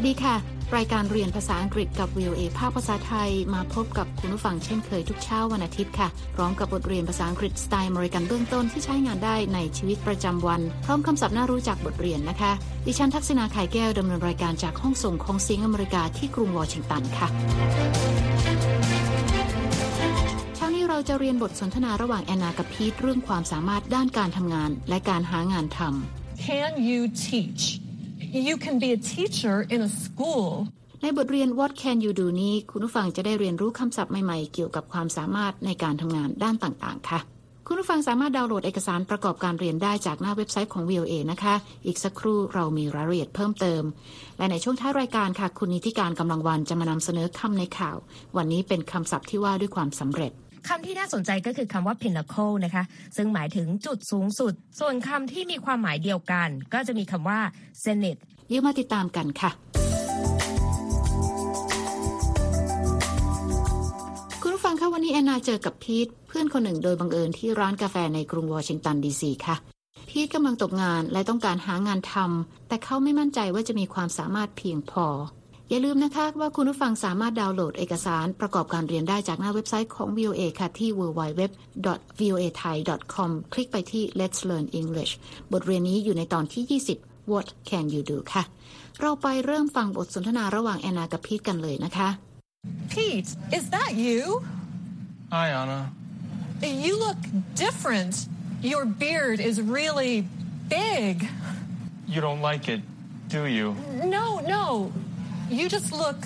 วัสดีค่ะ รายการเรียนภาษาอังกฤษกับ VOA ภาคภาษาไทยมาพบกับคุณผู้ฟังเช่นเคยทุกเช้าวันอาทิตย์ค่ะ พร้อมกับบทเรียนภาษาอังกฤษสไตล์อเมริกันเบื้องต้นที่ใช้งานได้ในชีวิตประจำวัน พร้อมคำศัพท์น่ารู้จักบทเรียนนะคะ ดิฉันทักษณาไข่แก้วดำเนินรายการจากห้องส่งของสียงอเมริกาที่กรุงวอชิงตันค่ะช้านี้เราจะเรียนบทสนทนาระหว่างแอนนากับพีทเรื่องความสามารถด้านการทำงานและการหางานทำ Can you teach? You can be a teacher in a school. ในบทเรียน What Can You Do นี้ คุณผู้ฟังจะได้เรียนรู้คำศัพท์ใหม่ๆ เกี่ยวกับความสามารถในการทำงานด้านต่างๆ ค่ะ คุณผู้ฟังสามารถดาวน์โหลดเอกสารประกอบการเรียนได้จากหน้าเว็บไซต์ของ VOA นะคะ อีกสักครู่เรามีรายละเอียดเพิ่มเติม และในช่วงท้ายรายการค่ะ คุณนิติการกำลังวันจะมานำเสนอคำในข่าว วันนี้เป็นคำศัพท์ที่ว่าด้วยความสำเร็จ คำที่น่าสนใจก็คือคำว่า pinnacle นะคะ ซึ่งหมายถึงจุดสูงสุด ส่วนคำที่มีความหมายเดียวกัน ก็จะมีคำว่า zenith เดี๋ยวมาติดตามกันค่ะคุณฟังคะวันนี้แอนนาเจอกับพีทเพื่อนคนหนึ่งโดยบังเอิญที่ร้านกาแฟในกรุงวอชิงตันดีซีค่ะ พีทกำลังตกงานและต้องการหางานทำแต่เขาไม่มั่นใจว่าจะมีความสามารถเพียงพอ อย่าลืมนะคะว่าคุณผู้ฟังสามารถดาวน์โหลดเอกสารประกอบการเรียนได้จากหน้าเว็บไซต์ของ VOA ค่ะที่ www.voathai.com คลิกไปที่ Let's Learn English บทเรียนนี้อยู่ในตอนที่ 20 What can you do ค่ะ เราไปเริ่มฟังบทสนทนาระหว่างแอนนากับพีทกันเลยนะคะ Pete, is that you? Hi, Anna. You look different. Your beard is really big. You don't like it, do you? No, no. You just look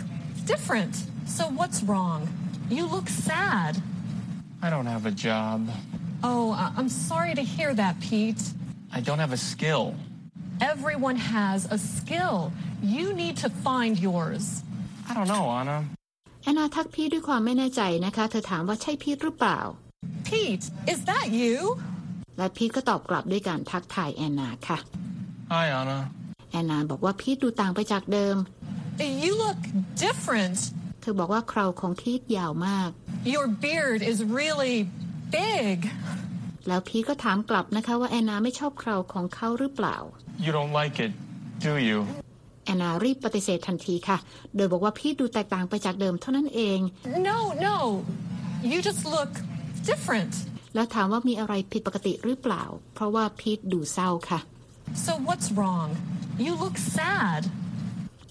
different. So what's wrong? You look sad. I don't have a job. Oh, I- I'm sorry to hear that, Pete. I don't have a skill. Everyone has a skill. You need to find yours. I don't know, Anna. แอนนาทักพีทด้วยความไม่แน่ใจนะคะ เธอถามว่าใช่พีทหรือเปล่า Pete, is that you? และพีทก็ตอบกลับด้วยการทักทายแอนนาค่ะ Hi, Anna. แอนนาบอกว่าพีทดูต่างไปจากเดิม You look different. เธอบอกว่าเคราของพีทยาวมาก Your beard is really big. แล้วพีทก็ถามกลับนะคะว่าแอนนาไม่ชอบเคราของเขาหรือเปล่า You don't like it, do you? แอนนารีบปฏิเสธทันทีค่ะ โดยบอกว่าพีทดูแตกต่างไปจากเดิมเท่านั้นเอง No, no. You just look different. แล้วถามว่ามีอะไรผิดปกติหรือเปล่า เพราะว่าพีทดูเศร้าค่ะ So what's wrong? You look sad.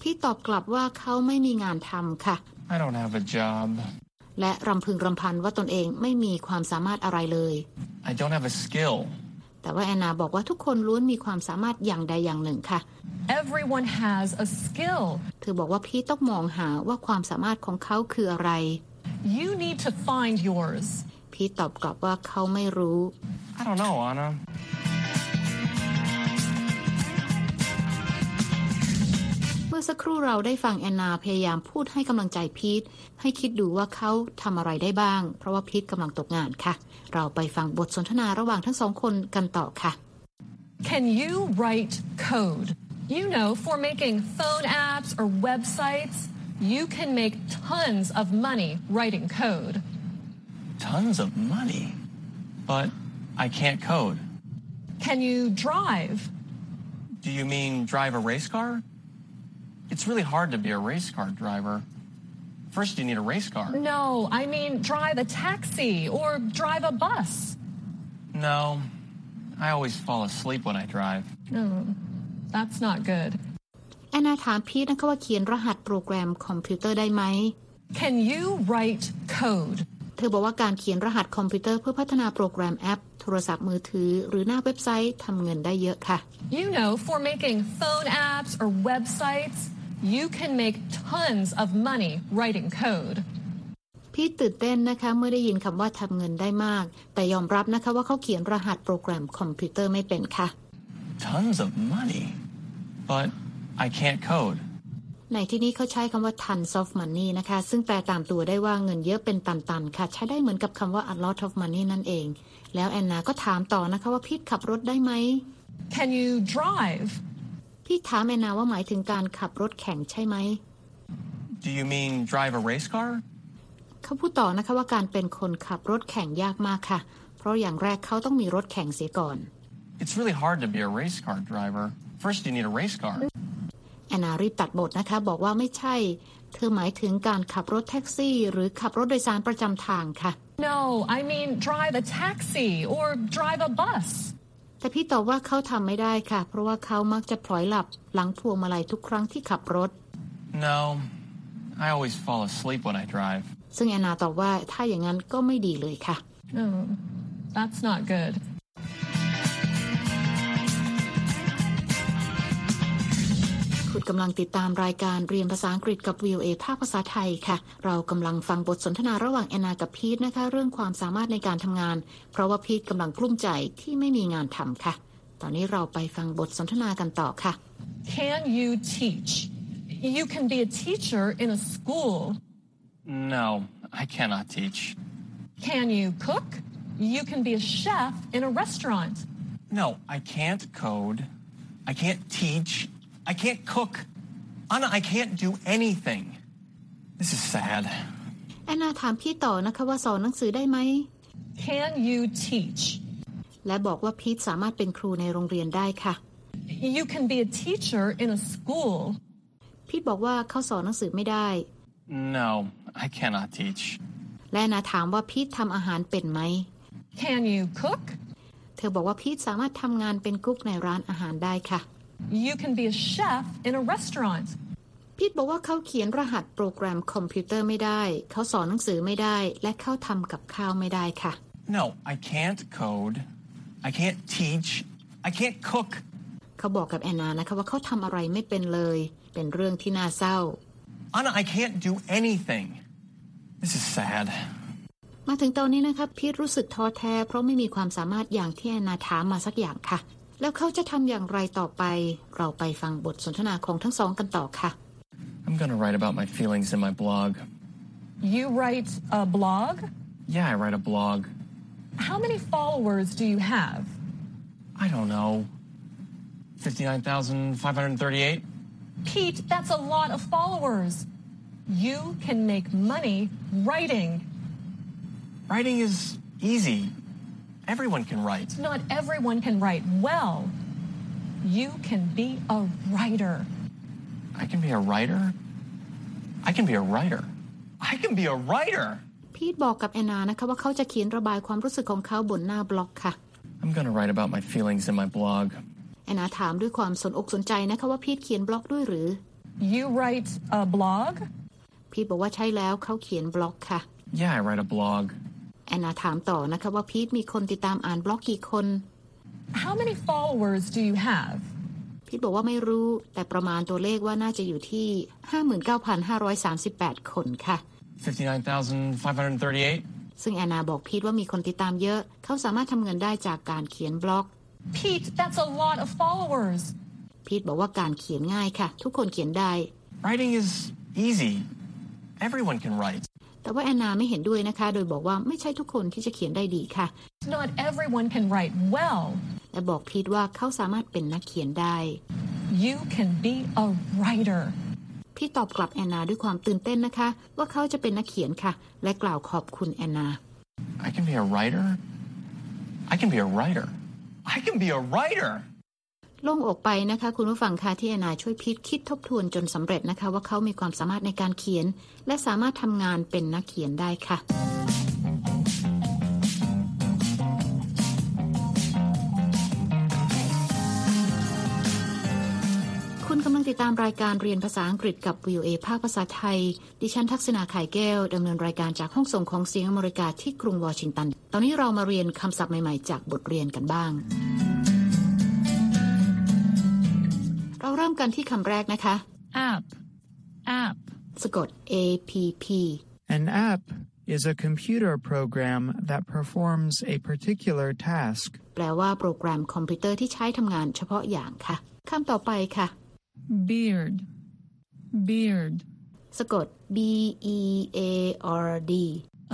พีทตอบกลับว่าเขาไม่มีงานทำค่ะ I don't have a job. และรำพึงรำพันว่าตนเองไม่มีความสามารถอะไรเลย I don't have a skill. แต่ว่าแอนนาบอกว่าทุกคนล้วนมีความสามารถอย่างใดอย่างหนึ่งค่ะ Everyone has a skill. เธอบอกว่าพีทต้องมองหาว่าความสามารถของเขาคืออะไร You need to find yours. พีทตอบกลับว่าเขาไม่รู้ I don't know, Anna. มื่อสักครู่เราได้ฟังแอนนาพยายามพูดให้กำลังใจพีทให้คิดดูว่าเขาทำอะไรได้บ้าง เพราะว่าพีทกำลังตกงานค่ะ เราไปฟังบทสนทนาระหว่างทั้งสองคนกันต่อค่ะ Can you write code? You know, for making phone apps or websites, you can make tons of money writing code. Tons of money. But I can't code. Can you drive? Do you mean drive a race car? It's really hard to be a race car driver. First, you need a race car. No, I mean drive a taxi or drive a bus. No. I always fall asleep when I drive. Oh, that's not good. แอนนาถามพีทนะคะว่าเขียนรหัสโปรแกรมคอมพิวเตอร์ได้ไหม Can you write code? เธอบอกว่าการเขียนรหัสคอมพิวเตอร์เพื่อพัฒนาโปรแกรมแอป โทรศัพท์มือถือ หรือหน้าเว็บไซต์ทำเงินได้เยอะค่ะ You know, for making phone apps or websites, you can make tons of money writing code. พีทตื่นเต้นนะคะเมื่อได้ยินคำว่าทำเงินได้มาก แต่ยอมรับนะคะว่าเขาเขียนรหัสโปรแกรมคอมพิวเตอร์ไม่เป็นค่ะ Tons of money. But I can't code. ในที่นี้เขาใช้คำว่า tons of money นะคะ ซึ่งแปลตามตัวได้ว่าเงินเยอะเป็นตันๆ ค่ะ ใช้ได้เหมือนกับคำว่า a lot of money นั่นเอง แล้วแอนนาก็ถามต่อนะคะว่าพีทขับรถได้ไหม Can you drive? พี่ถามแอนนาว่าหมายถึงการขับรถแข่งใช่ไหม Do you mean drive a race car? เขาพูดต่อนะคะว่าการเป็นคนขับรถแข่งยากมากค่ะ เพราะอย่างแรกเขาต้องมีรถแข่งเสียก่อน It's really hard to be a race car driver. First, you need a race car. แอนนารีบตัดบทนะคะบอกว่าไม่ใช่ เธอหมายถึงการขับรถแท็กซี่ หรือขับรถโดยสารประจำทางค่ะ No, I mean drive a taxi or drive a bus. แต่พี่ตอบว่าเขาทำไม่ได้ค่ะ เพราะว่าเขามักจะพลอยหลับหลังพวงมาลัยทุกครั้งที่ขับรถ No, I always fall asleep when I drive. ซึ่งแอนนาตอบว่าถ้าอย่างนั้นก็ไม่ดีเลยค่ะ Oh, that's not good. ณกำลังติดตามรายการเรียนภาษาอังกฤษกับ VOA ภาคภาษาไทยค่ะ เรากำลังฟังบทสนทนาระหว่างแอนนากับพีทนะคะ เรื่องความสามารถในการทำงาน เพราะว่าพีทกำลังกลุ้มใจที่ไม่มีงานทำค่ะ ตอนนี้เราไปฟังบทสนทนากันต่อค่ะ Can you teach? You can be a teacher in a school. No, I cannot teach. Can you cook? You can be a chef in a restaurant. No, I can't code. I can't teach. I can't cook. Anna, I can't do anything. This is sad. แอนนาถามพี่ต่อนะคะว่าสอนหนังสือได้ไหม Can you teach? และบอกว่าพีทสามารถเป็นครูในโรงเรียนได้ค่ะ You can be a teacher in a school. พีทบอกว่าเขาสอนหนังสือไม่ได้ No, I cannot teach. และแอนนาถามว่าพีททำอาหารเป็นไหม Can you cook? เธอบอกว่าพีทสามารถทำงานเป็นกุ๊กในร้านอาหารได้ค่ะ You can be a chef in a restaurant. พีทบอกว่าเขาเขียนรหัสโปรแกรมคอมพิวเตอร์ไม่ได้ เขาสอนหนังสือไม่ได้ และเขาทำกับข้าวไม่ได้ค่ะ No, I can't code. I can't teach. I can't cook. เขาบอกกับแอนนานะคะว่าเขาทำอะไรไม่เป็นเลย เป็นเรื่องที่น่าเศร้า Anna, I can't do anything. This is sad. มาถึงตอนนี้นะคะพีทรู้สึกท้อแท้ เพราะไม่มีความสามารถอย่างที่แอนนาถามมาสักอย่างค่ะ แล้วเขาจะทำอย่างไรต่อไป เราไปฟังบทสนทนาของทั้งสองกันต่อค่ะ I'm gonna write about my feelings in my blog. You write a blog? Yeah, I write a blog. How many followers do you have? I don't know. 59,538? Pete, that's a lot of followers. You can make money writing. Writing is easy. Everyone can write. Not everyone can write well. You can be a writer. I can be a writer. I can be a writer. I can be a writer. พีทบอกกับแอนนานะคะว่าเขาจะเขียนระบายความรู้สึกของเขาบนหน้าบล็อกค่ะ I'm gonna write about my feelings in my blog. แอนนาถามด้วยความสนอกสนใจนะคะว่าพีทเขียนบล็อกด้วยหรือ You write a blog? พีทบอกว่าใช่แล้วเขาเขียนบล็อกค่ะ Yeah, I write a blog. แอนนาถามต่อนะคะว่าพีทมีคนติดตามอ่านบล็อกกี่คน How many followers do you have? พีทบอกว่าไม่รู้ แต่ประมาณตัวเลขว่าน่าจะอยู่ที่ 59,538 คนค่ะ 59,538? ซึ่งแอนนาบอกพีทว่ามีคนติดตามเยอะ เขาสามารถทำเงินได้จากการเขียนบล็อก Pete, that's a lot of followers. พีทบอกว่าการเขียนง่ายค่ะ ทุกคนเขียนได้ Writing is easy. Everyone can write. แต่ว่าแอนนาไม่เห็นด้วยนะคะ โดยบอกว่าไม่ใช่ทุกคนที่จะเขียนได้ดีค่ะ Not everyone can write well. และบอกพีทว่าเขาสามารถเป็นนักเขียนได้ You can be a writer. พี่ตอบกลับแอนนาด้วยความตื่นเต้นนะคะ ว่าเขาจะเป็นนักเขียนค่ะ และกล่าวขอบคุณแอนนา I can be a writer. I can be a writer. I can be a writer. โล่งอกไปนะคะ คุณผู้ฟังคะที่แอนนาช่วยพีทคิดทบทวนจนสำเร็จนะคะ ว่าเขามีความสามารถในการเขียน และสามารถทำงานเป็นนักเขียนได้ค่ะคุณกำลังติดตามรายการเรียนภาษาอังกฤษกับ VOA ภาคภาษาไทย ดิฉันทักษณาไข่แก้ว ดำเนินรายการจากห้องส่งของเสียงอเมริกาที่กรุงวอชิงตัน ตอนนี้เรามาเรียนคำศัพท์ใหม่ ๆ จากบทเรียนกันบ้าง เราเริ่มกันที่คำแรกนะคะ app app สะกด A P P An app is a computer program that performs a particular task. แปลว่าโปรแกรมคอมพิวเตอร์ที่ใช้ทำงานเฉพาะอย่างค่ะคำต่อไปค่ะ beard beard สะกด B E A R D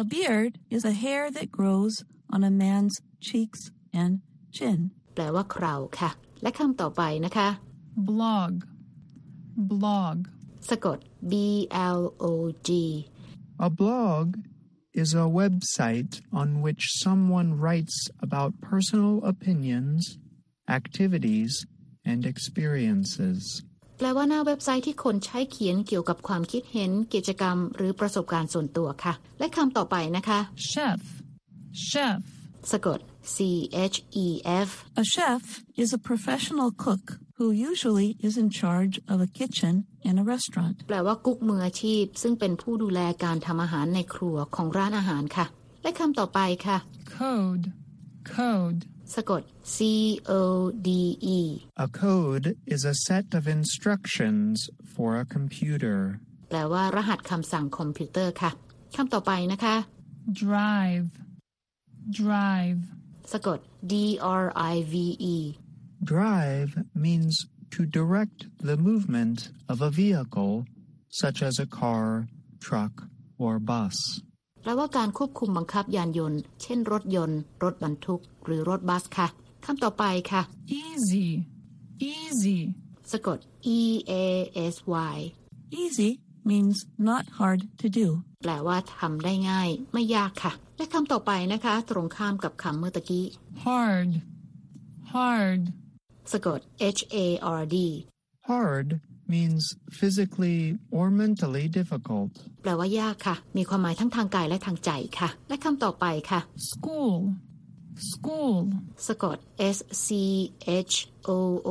A beard is a hair that grows on a man's cheeks and chin. แปลว่าเคราค่ะ และคำต่อไปนะคะ blog blog สะกด B L O G A blog is a website on which someone writes about personal opinions, activities, and experiences. แปลว่าหน้าเว็บไซต์ที่คนใช้เขียนเกี่ยวกับความคิดเห็น กิจกรรม หรือประสบการณ์ส่วนตัวค่ะ และคำต่อไปนะคะ chef, chef, สะกด C H E F A chef is a professional cook who usually is in charge of a kitchen in a restaurant. แปลว่ากุ๊กมืออาชีพ ซึ่งเป็นผู้ดูแลการทำอาหารในครัวของร้านอาหารค่ะ และคำต่อไปค่ะ code, code, สะกด C O D E A code is a set of instructions for a computer. แปลว่ารหัสคำสั่งคอมพิวเตอร์ค่ะ คำต่อไปนะคะ drive, drive, สะกด D R I V E Drive means to direct the movement of a vehicle, such as a car, truck, or bus. แปลว่าการควบคุมบังคับยานยนต์ เช่นรถยนต์ รถบรรทุก หรือรถบัสค่ะคำต่อไปค่ะ easy, easy, สะกด E A S Y Easy means not hard to do. แปลว่าทำได้ง่าย ไม่ยากค่ะ และคำต่อไปนะคะ ตรงข้ามกับคำเมื่อตะกี้ hard, hard, สะกด H A R D Hard means physically or mentally difficult. แปลว่ายากค่ะ มีความหมายทั้งทางกายและทางใจค่ะ และคำต่อไปค่ะ school, school, สะกด S C H O O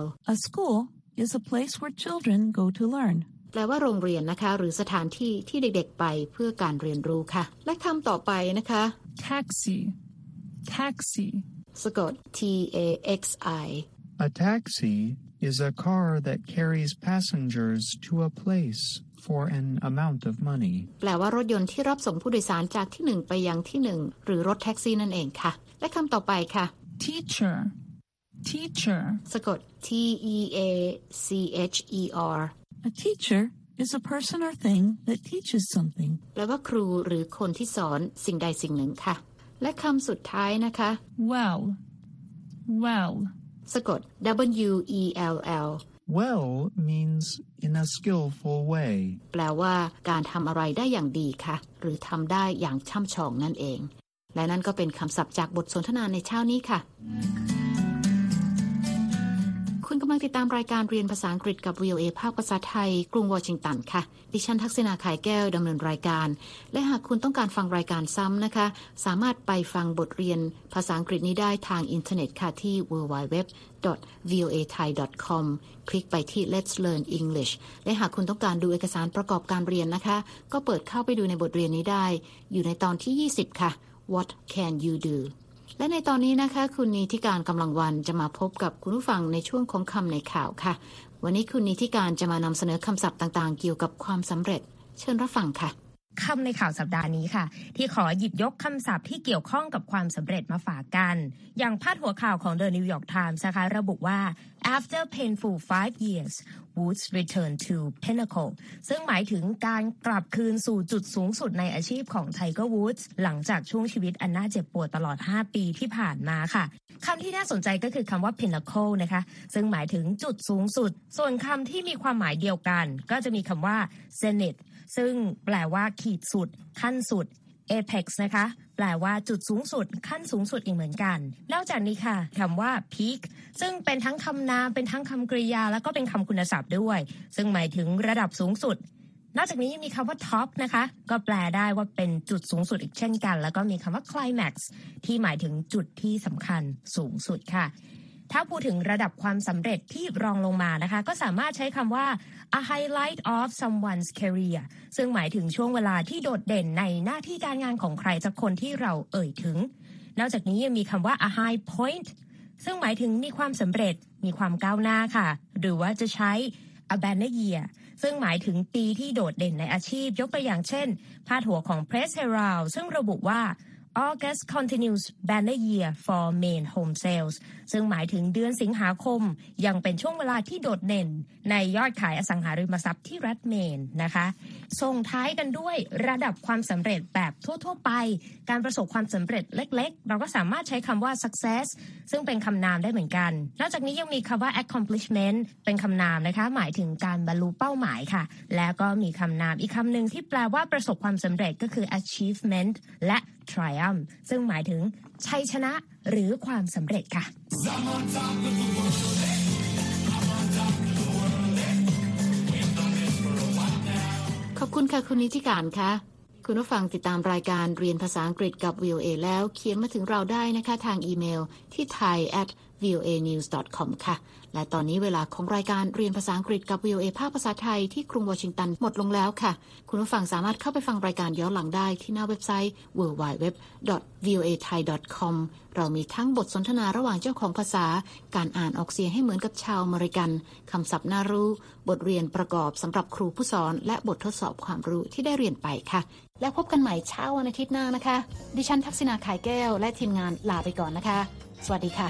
L A school is a place where children go to learn. แปลว่าโรงเรียนนะคะ หรือสถานที่ที่เด็กๆไปเพื่อการเรียนรู้ค่ะ และคำต่อไปนะคะ taxi, taxi, สะกด T A X I A taxi is a car that carries passengers to a place for an amount of money. แปลว่ารถยนต์ที่รับส่งผู้โดยสารจากที่หนึ่งไปยังที่หนึ่งหรือรถแท็กซี่นั่นเองค่ะ และคำต่อไปค่ะ teacher, teacher, สะกด T E A C H E R A teacher is a person or thing that teaches something. แปลว่าครูหรือคนที่สอนสิ่งใดสิ่งหนึ่งค่ะ และคำสุดท้ายนะคะ well, well, สะกด W E L L Well means in a skillful way. แปลว่าการทำอะไรได้อย่างดีค่ะ หรือทำได้อย่างช่ำชองนั่นเอง และนั่นก็เป็นคำศัพท์จากบทสนทนาในเช้านี้ค่ะคุณกำลั งติดตามรายการเรียนภาษาอังกฤษกับ VOA ภาคภาษาไทย กรุงวอชิงตันค่ะ ดิฉันทักษณาขายแก้วดำเนินรายการ และหากคุณต้องการฟังรายการซ้ำนะคะ สามารถไปฟังบทเรียนภาษาอังกฤษนี้ได้ทางอินเทอร์เน็ตค่ะที่ www.voathai.com คลิกไปที่ Let's Learn English และหากคุณต้องการดูเอกสารประกอบการเรียนนะคะ ก็เปิดเข้าไปดูในบทเรียนนี้ได้ อยู่ในตอนที่ 20 ค่ะ What can you do และในตอนนี้นะคะ คุณนีทิการกำลังวันจะมาพบกับคุณผู้ฟังในช่วงของคำในข่าวค่ะ วันนี้คุณนีทิการจะมานำเสนอคำศัพท์ต่างๆ เกี่ยวกับความสำเร็จ เชิญรับฟังค่ะ คำในข่าวสัปดาห์นี้ค่ะ ที่ขอหยิบยกคำศัพท์ที่เกี่ยวข้องกับความสำเร็จมาฝากกัน อย่างพาดหัวข่าวของ The New York Times นะคะระบุว่า after painful five years Woods return to pinnacle ซึ่งหมายถึงการกลับคืนสู่จุดสูงสุดในอาชีพของ Tiger Woods หลังจากช่วงชีวิตอันน่าเจ็บปวดตลอด 5 ปีที่ผ่านมาค่ะคำที่น่าสนใจก็คือคำว่า pinnacle นะคะ ซึ่งหมายถึงจุดสูงสุด ส่วนคำที่มีความหมายเดียวกัน ก็จะมีคำว่า zenith ซึ่งแปลว่าขีดสุด ขั้นสุด apex นะคะ แปลว่าจุดสูงสุด ขั้นสูงสุดอีกเหมือนกัน นอกจากนี้ค่ะคำว่า peak ซึ่งเป็นทั้งคำนาม เป็นทั้งคำกริยา แล้วก็เป็นคำคุณศัพท์ด้วย ซึ่งหมายถึงระดับสูงสุด นอกจากนี้ยังมีคำว่า top นะคะ ก็แปลได้ว่าเป็นจุดสูงสุดอีกเช่นกัน แล้วก็มีคำว่า climax ที่หมายถึงจุดที่สำคัญสูงสุดค่ะ ถ้าพูดถึงระดับความสำเร็จที่รองลงมานะคะ ก็สามารถใช้คำว่า a highlight of someone's career ซึ่งหมายถึงช่วงเวลาที่โดดเด่นในหน้าที่การงานของใครสักคนที่เราเอ่ยถึง นอกจากนี้ยังมีคำว่า a high point ซึ่งหมายถึงมีความสำเร็จมีความก้าวหน้าค่ะ หรือว่าจะใช้ a banner year ซึ่งหมายถึงปีที่โดดเด่นในอาชีพยกตัวอย่างเช่น พาดหัวของ Press Herald ซึ่งระบุว่า August continues banner year for main home sales ซึ่งหมายถึงเดือนสิงหาคม ยังเป็นช่วงเวลาที่โดดเด่น ในยอดขายอสังหาริมทรัพย์ที่รัฐเมนนะคะส่งท้ายกันด้วยระดับความสำเร็จแบบทั่ว ๆ ไป การประสบความสำเร็จเล็ก ๆ เราก็สามารถใช้คำว่า success ซึ่งเป็นคำนามได้เหมือนกัน นอกจากนี้ยังมีคำว่า accomplishment เป็นคำนามนะคะ หมายถึงการบรรลุเป้าหมายค่ะ แล้วก็มีคำนามอีกคำหนึ่งที่แปลว่าประสบความสำเร็จก็คือ achievement และ triumph ม ซึ่งหมายถึงชัยชนะหรือความสำเร็จค่ะ ขอบคุณค่ะ คุณนิติการค่ะคุณผู้ฟังติดตามรายการเรียนภาษาอังกฤษกับ VOA แล้วเขียนมาถึงเราได้นะคะทางอีเมลที่ thai voa news com ค่ะ และตอนนี้เวลาของรายการเรียนภาษาอังกฤษกับ VOA ภาคภาษาไทยที่กรุงวอชิงตันหมดลงแล้วค่ะ คุณผู้ฟังสามารถเข้าไปฟังรายการย้อนหลังได้ที่หน้าเว็บไซต์ www.voathai.com เรามีทั้งบทสนทนาระหว่างเจ้าของภาษา การอ่านออกเสียงให้เหมือนกับชาวอเมริกัน คำศัพท์น่ารู้ บทเรียนประกอบสำหรับครูผู้สอน และบททดสอบความรู้ที่ได้เรียนไปค่ะ แล้วพบกันใหม่เช้าวันอาทิตย์หน้านะคะ ดิฉันทักษณาขายแก้ว และทีมงานลาไปก่อนนะคะ สวัสดีค่ะ